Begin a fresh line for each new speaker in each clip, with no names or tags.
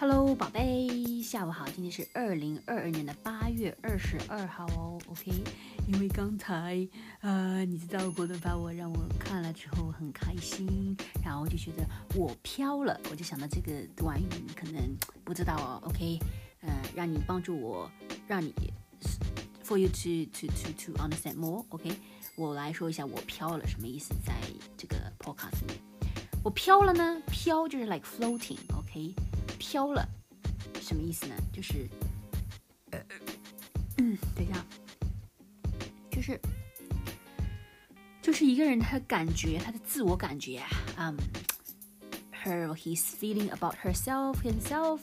Hello，宝贝，下午好。今天是二零二二年的八月二十二号哦。OK，因为刚才呃，你知道郭德把我让我看了之后很开心，然后就觉得我飘了，我就想到这个短语你可能不知道哦。OK，呃，让你帮助我，让你 for you to to to to understand more。OK，我来说一下我飘了什么意思，在这个 podcast 里面，我飘了呢，飘就是 like floating。OK。飘了，什么意思呢？就是，呃嗯，等一下，就是，就是一个人他的感觉，他的自我感觉啊，嗯，her he's feeling about herself himself，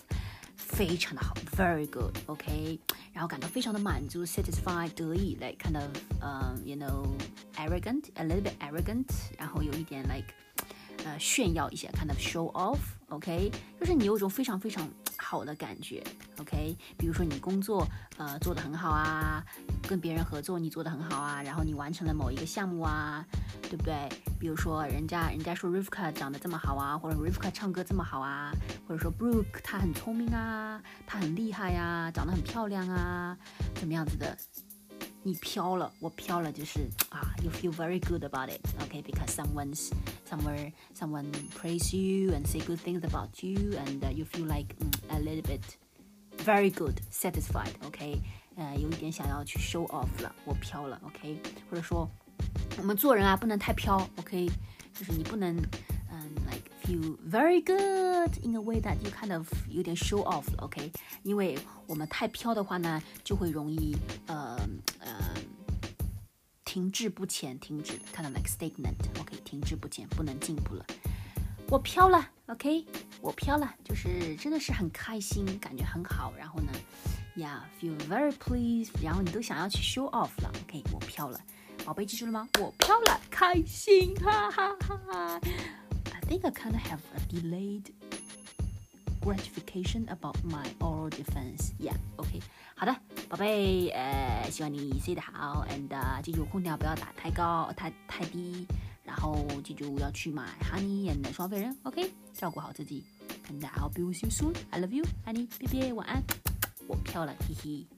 非常的好，very good，OK，然后感到非常的满足，satisfied，得意，like kind of，嗯，you know，arrogant，a little bit arrogant，然后有一点 like。呃，炫耀一下，kind of show off，OK，就是你有一种非常非常好的感觉，OK，比如说你工作呃做得很好啊，跟别人合作你做得很好啊，然后你完成了某一个项目啊，对不对？比如说人家人家说 Rivka 长得这么好啊，或者 Rivka 唱歌这么好啊，或者说 Brooke 她很聪明啊，她很厉害呀，长得很漂亮啊，怎么样子的？你飘了，我飘了，就是啊，you feel very good about it，okay？Because someone's somewhere someone praise you and say good things about you, and uh, you feel like mm, a little bit very good, satisfied, okay？呃，有一点想要去 show off 了，我飘了，OK？或者说，我们做人啊，不能太飘，OK？就是你不能。 feel very good in a way that you kind of 有点 show off 了，OK？因为我们太飘的话呢，就会容易呃呃停滞不前，停止，kind of like stagnant，OK？停滞不前，不能进步了。我飘了，OK？我飘了，就是真的是很开心，感觉很好。然后呢，Yeah，feel very pleased，然后你都想要去 show off 了，OK？我飘了，宝贝记住了吗？我飘了，开心，哈哈哈哈。 I think I kind of have a delayed gratification about my oral defense. Yeah, okay. 好的，宝贝，呃，希望你睡得好，and、记住空调不要打太高、太太低，然后记住要去买 honey and 双飞人，OK，照顾好自己，and I'll be with you soon. I love you, honey，拜拜，晚安，我飘了，嘿嘿。